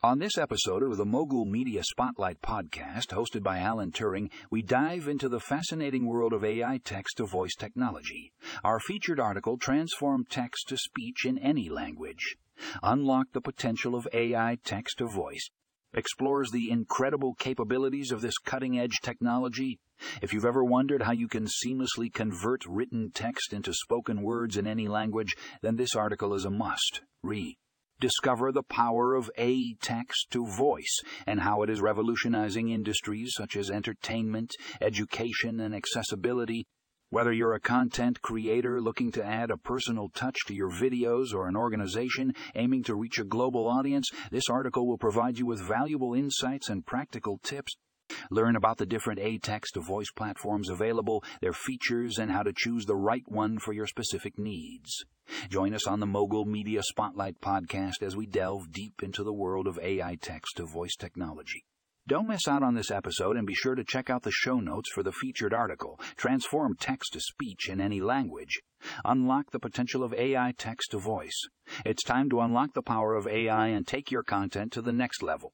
On this episode of the Mogul Media Spotlight podcast, hosted by Alan Turing, we dive into the fascinating world of AI text to voice technology. Our featured article, Transform Text to Speech in Any Language. Unlock the potential of AI text to voice. Explores the incredible capabilities of this cutting edge technology. If you've ever wondered how you can seamlessly convert written text into spoken words in any language, then this article is a must read. Discover the power of A text to voice and how it is revolutionizing industries such as entertainment, education, and accessibility. Whether you're a content creator looking to add a personal touch to your videos or an organization aiming to reach a global audience, this article will provide you with valuable insights and practical tips. Learn about the different A text to voice platforms available, their features, and how to choose the right one for your specific needs. Join us on the Mogul Media Spotlight podcast as we delve deep into the world of AI text to voice technology. Don't miss out on this episode and be sure to check out the show notes for the featured article, Transform Text to Speech in Any Language. Unlock the potential of AI text to voice. It's time to unlock the power of AI and take your content to the next level.